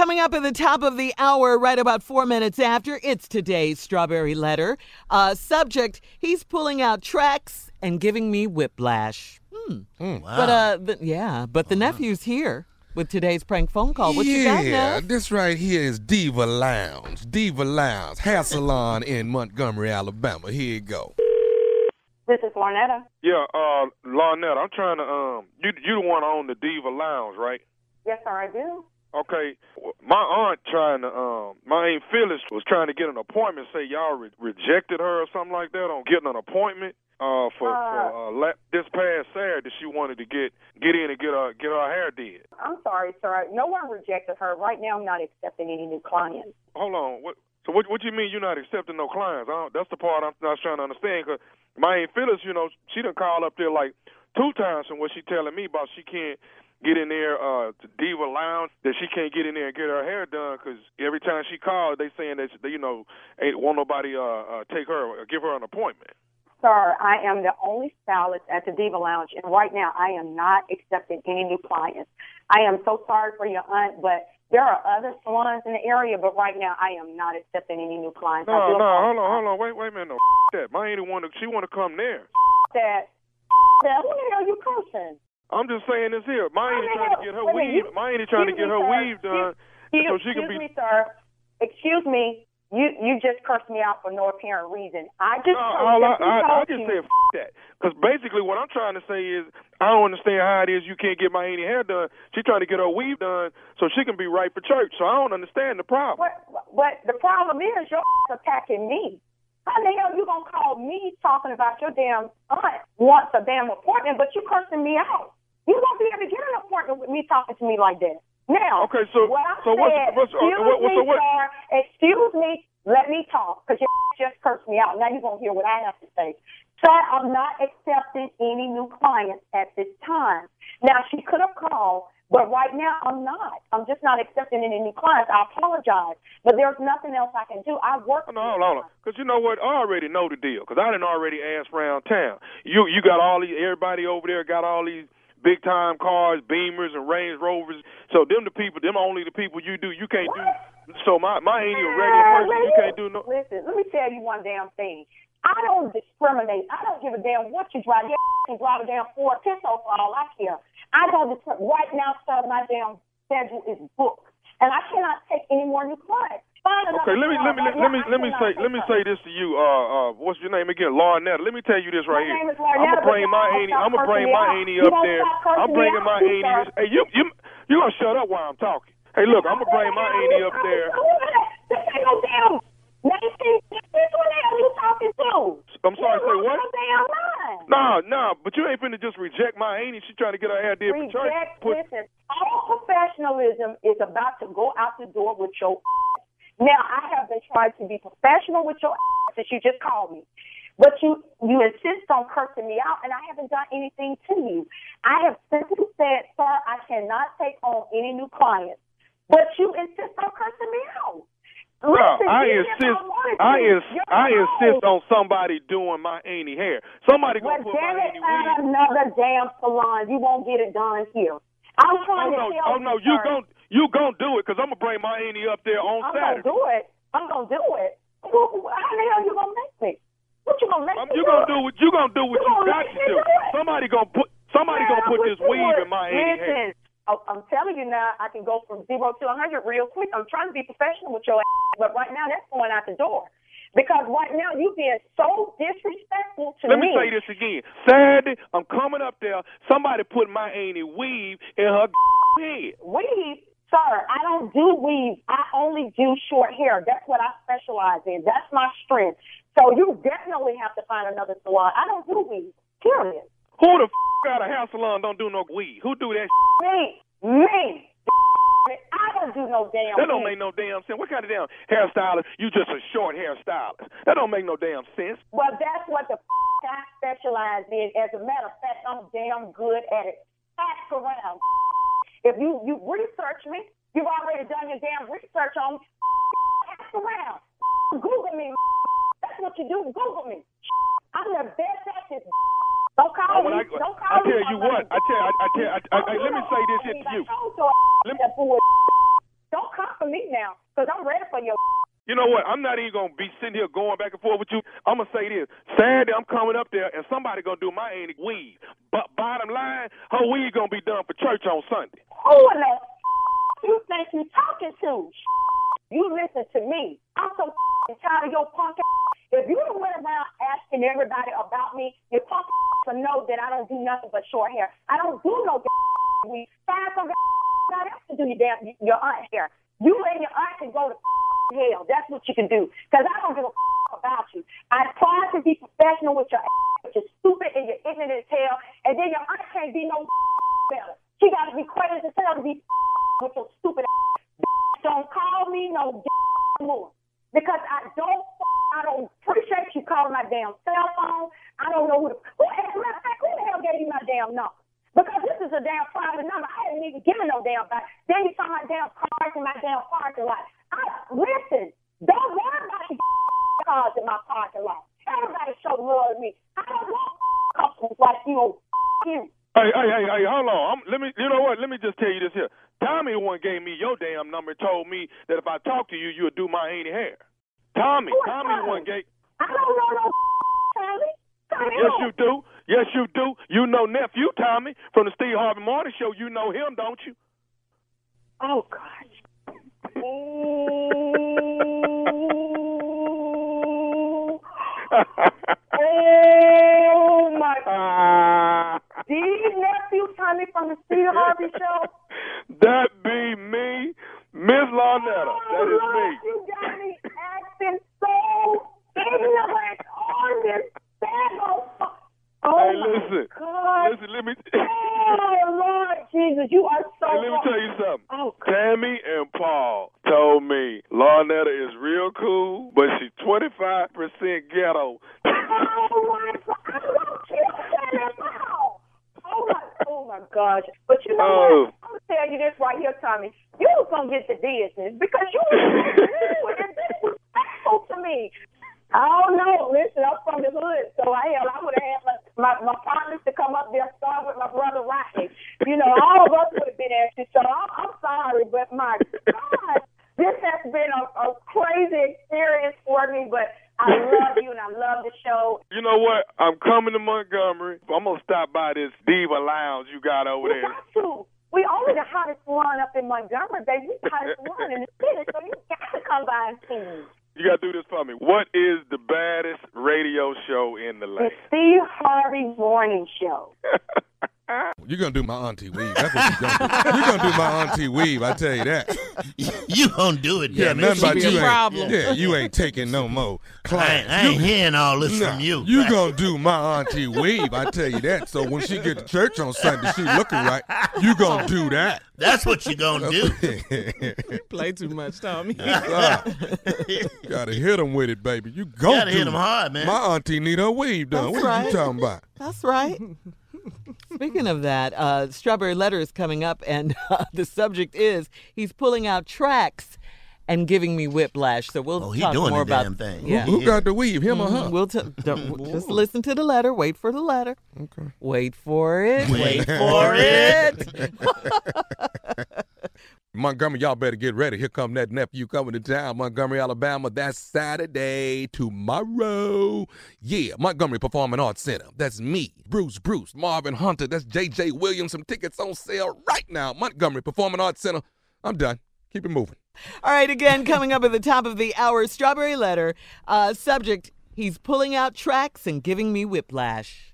Coming up at the top of the hour, right about four minutes after, it's today's Strawberry Letter. Uh, subject, he's pulling out tracks and giving me whiplash. Hmm. wow. But, uh, the, yeah, but the nephew's here with today's prank phone call. What you got, yeah, Neff? this right here is Diva Lounge. Diva Lounge, hair salon in Montgomery, Alabama. Here you go. This is Lornetta. Yeah, uh, Lornette, I'm trying to, um, you you the one on the Diva Lounge, right? Yes, sir, I do. Okay, my aunt trying to, um, my aunt Phyllis was trying to get an appointment. Say y'all re- rejected her or something like that on getting an appointment. Uh, for, for uh, la- this past Saturday, she wanted to get get in and get her get her hair did. I'm sorry, sir. No one rejected her. Right now, I'm not accepting any new clients. Hold on, what? So what? What you mean you're not accepting no clients? I don't, that's the part I'm not trying to understand. Cause my aunt Phyllis, you know, she done call up there like two times and what she telling me about she can't get in there uh to Diva Lounge that she can't get in there and get her hair done because every time she calls they saying that they, you know ain't want nobody uh, uh take her or give her an appointment. Sir, I am the only stylist at the Diva Lounge, and right now I am not accepting any new clients. I am so sorry for your aunt, but there are other salons in the area, but right now I am not accepting any new clients. No, no, hold on, hold on, wait, wait a minute, no that. My ain't want to. She want to come there. That, that, who the hell are you cursing? I'm just saying this here. My ain't trying to get her wait weave. you- My ain't trying to get her sir. weave done Excuse, so she can be. excuse me, sir. Excuse me. You you just cursed me out for no apparent reason. I just No, told, all I, I, I just you. said f- that. Because basically what I'm trying to say is I don't understand how it is you can't get my auntie hair done. She's trying to get her weave done so she can be right for church. So I don't understand the problem. But, what the problem is, your attacking me. How the hell you gonna call me talking about your damn aunt wants a damn appointment, but you cursing me out? You won't be able to get an appointment with me talking to me like that. Now, Okay, so- what I so what's- said, what's- uh, excuse what- me, so what- sir, excuse me, let me talk, because you just cursed me out. Now you're gonna hear what I have to say. Sir, I'm not accepting any new clients at this time. Now she could have called, but right now I'm not. I'm just not accepting any new clients. I apologize, but there's nothing else I can do. I work. Hold on, hold on, hold on. Because you know what? I already know the deal. Because I didn't already ask around town. You you got all these, everybody over there got all these big time cars, Beamers and Range Rovers. So them the people, them only the people you do. You can't do. So my my ain't a regular person. You can't do no. Listen, let me tell you one damn thing. I don't discriminate. I don't give a damn what you drive. You can drive a damn Ford Pinto for all I care. I don't discriminate. Right now, sir, my damn schedule is booked, and I cannot take any more new clients. Okay, let me let me let me let me say let me say this to you. Uh, uh, what's your name again? Larnetta. Let me tell you this right here. I'm gonna bring my auntie. I'm gonna bring my auntie up there. I'm bringing my auntie. Hey, you you you gonna shut up while I'm talking? Hey, look, I'm gonna bring my auntie up there. This ain't no damn. Nancy, this one hell you talking to? I'm sorry, say what? damn mind. No, no, but you ain't finna just reject my auntie. She trying to get her hair did for church. Reject, Put- listen, all professionalism is about to go out the door with your Now, I have been trying to be professional with your ass since you just called me. But you you insist on cursing me out, and I haven't done anything to you. I have simply said, sir, I cannot take on any new clients. But you insist on cursing me out. No, Listen, I insist. I ins. I insist on somebody doing my auntie hair. Somebody Well, gonna put my damn it, auntie find weave. another damn salon. You won't get it done here. I'm Oh trying no, to tell oh no, you sir. You gon' do it because I'm gonna bring my auntie up there on Saturday. I'm gonna do it. I'm gonna do it. Well, How the hell you gonna make me? What you gonna make Um, me you do? gonna do what you gonna do what You you gonna got to do. do? Somebody gonna put somebody Man, gonna put this weave would. in my auntie. Listen, I'm telling you now, I can go from zero to a hundred real quick. I'm trying to be professional with your ass, but right now that's going out the door. Because right now you being so disrespectful to me Let me say this again. Saturday, I'm coming up there. Somebody put my auntie weave in her head. Weave, sir, I don't do weave. I only do short hair. That's what I specialize in. That's my strength. So you definitely have to find another salon. I don't do weave. Period. Who the f- out of hair salon don't do no weave? Who do that? Me, me. I don't do no damn. That don't make no damn sense. What kind of damn hairstylist? You just a short hairstylist. That don't make no damn sense. Well, that's what the f- I specialize in. As a matter of fact, I'm damn good at it. Ask around. If you you research me, you've already done your damn research on me. Ask around. Google me. That's what you do. Google me. I'm the best at this. Don't call Oh, me. I, Don't call I tell me. you what. I tell. I, I tell. I, I, I, let me say this shit to you. Don't come for me now, because I'm ready for your. You know what? I'm not even gonna be sitting here going back and forth with you. I'm gonna say this: Saturday, I'm coming up there, and somebody gonna do my auntie weave. But bottom line, her weave gonna be done for church on Sunday. Who in the you think you talking to? You listen to me. I'm so tired of your punk. If you don't went around asking everybody about me, your punk to know that I don't do nothing but short hair. I don't do no weave. Find some not else to do your damn your aunt hair. You and your aunt can go to hell. That's what you can do. Because I don't give a about you. I try to be professional with your ass, but you're stupid and you're ignorant as hell. And then your aunt can't be no better. She got to be crazy as hell to be with your stupid ass. Don't call me no more. Because I don't, I don't appreciate you calling my damn cell phone. I don't know who the, who, as a matter of fact, who the hell gave you my damn number? Because this is a damn private number. I didn't even give me no damn back. Then you saw my damn cars in my damn parking lot. I, listen, don't worry about the cars in my parking lot. Everybody show love to me. I don't want customers like you. Hey, hey, hey, hey, hold on. I'm, let me, you know what? Let me just tell you this here. Tommy one gave me your damn number and told me that if I talk to you, you would do my auntie hair. Tommy, Who Tommy one gave. I don't know no Tommy. Tommy Yes, you do. Yes, you do. You know nephew Tommy from the Steve Harvey Morning Show. You know him, don't you? Oh, gosh. Ooh. oh, my God. These nephew from the Steve Harvey Show. that be me, Miss Larnetta. Oh, that is Oh, me. You got me acting so ignorant on this bag Oh, Hey, my listen. God. Listen, let me. Oh, Lord Jesus, you are so Hey, let me tell you something. Oh, God. Tammy and Paul told me Larnetta is real cool, but she's 25% ghetto. Oh, my God. I don't kill that now. Oh, my, oh, my gosh. But you know Oh. what? I'm going to tell you this right here, Tommy. You was going to get the business because you was was special to me. Oh, I don't know. Listen, I'm from the hood, so I hell, I would have had my, my, my partners to come up there, start with my brother Rodney. You know, all of us would have been at you, so I'm, I'm sorry, but my God, this has been a, a crazy experience for me, but I love you and I love the show. You know what? I'm coming to Montgomery. I'm gonna stop by this Diva Lounge you got over You there. got to. We only the hottest one up in Montgomery, baby. We the hottest one in the city, so you got to come by and see me. You gotta do this for me. What is the baddest radio show in the The land? Steve Harvey Morning Show. You're gonna do my auntie weave. That's what you're gonna do. You're gonna do my auntie weave. I tell you that. you gonna do it, Yeah, damn it. nothing about you ain't. Yeah, you ain't taking no more I clients. ain't, I ain't You- hearing all this Nah, from you. You gonna do my auntie weave, I tell you that. So when she get to church on Sunday, she looking right. You gonna do that. That's what you gonna do. Play too much, Tommy. Ah, gotta hit them with it, baby. You go Gotta hit 'em hard, man. My auntie need her weave done. That's what are you talking about? That's right. Speaking of that, uh, Strawberry Letter is coming up, and uh, the subject is he's pulling out tracks and giving me whiplash. So we'll Oh, talk doing more about damn thing. Yeah. Who got the weave? Him or her? We'll t- don't, just listen to the letter. Wait for the letter. Okay. Wait for it. Wait for it. Montgomery, y'all better get ready. Here come that nephew coming to town, Montgomery, Alabama. That's Saturday, tomorrow. Yeah, Montgomery Performing Arts Center. That's me, Bruce Bruce, Marvin Hunter. That's J.J. Williams. Some tickets on sale right now. Montgomery Performing Arts Center. I'm done. Keep it moving. All right, again, coming up at the top of the hour, Strawberry Letter. Uh, subject, he's pulling out tracks and giving me whiplash.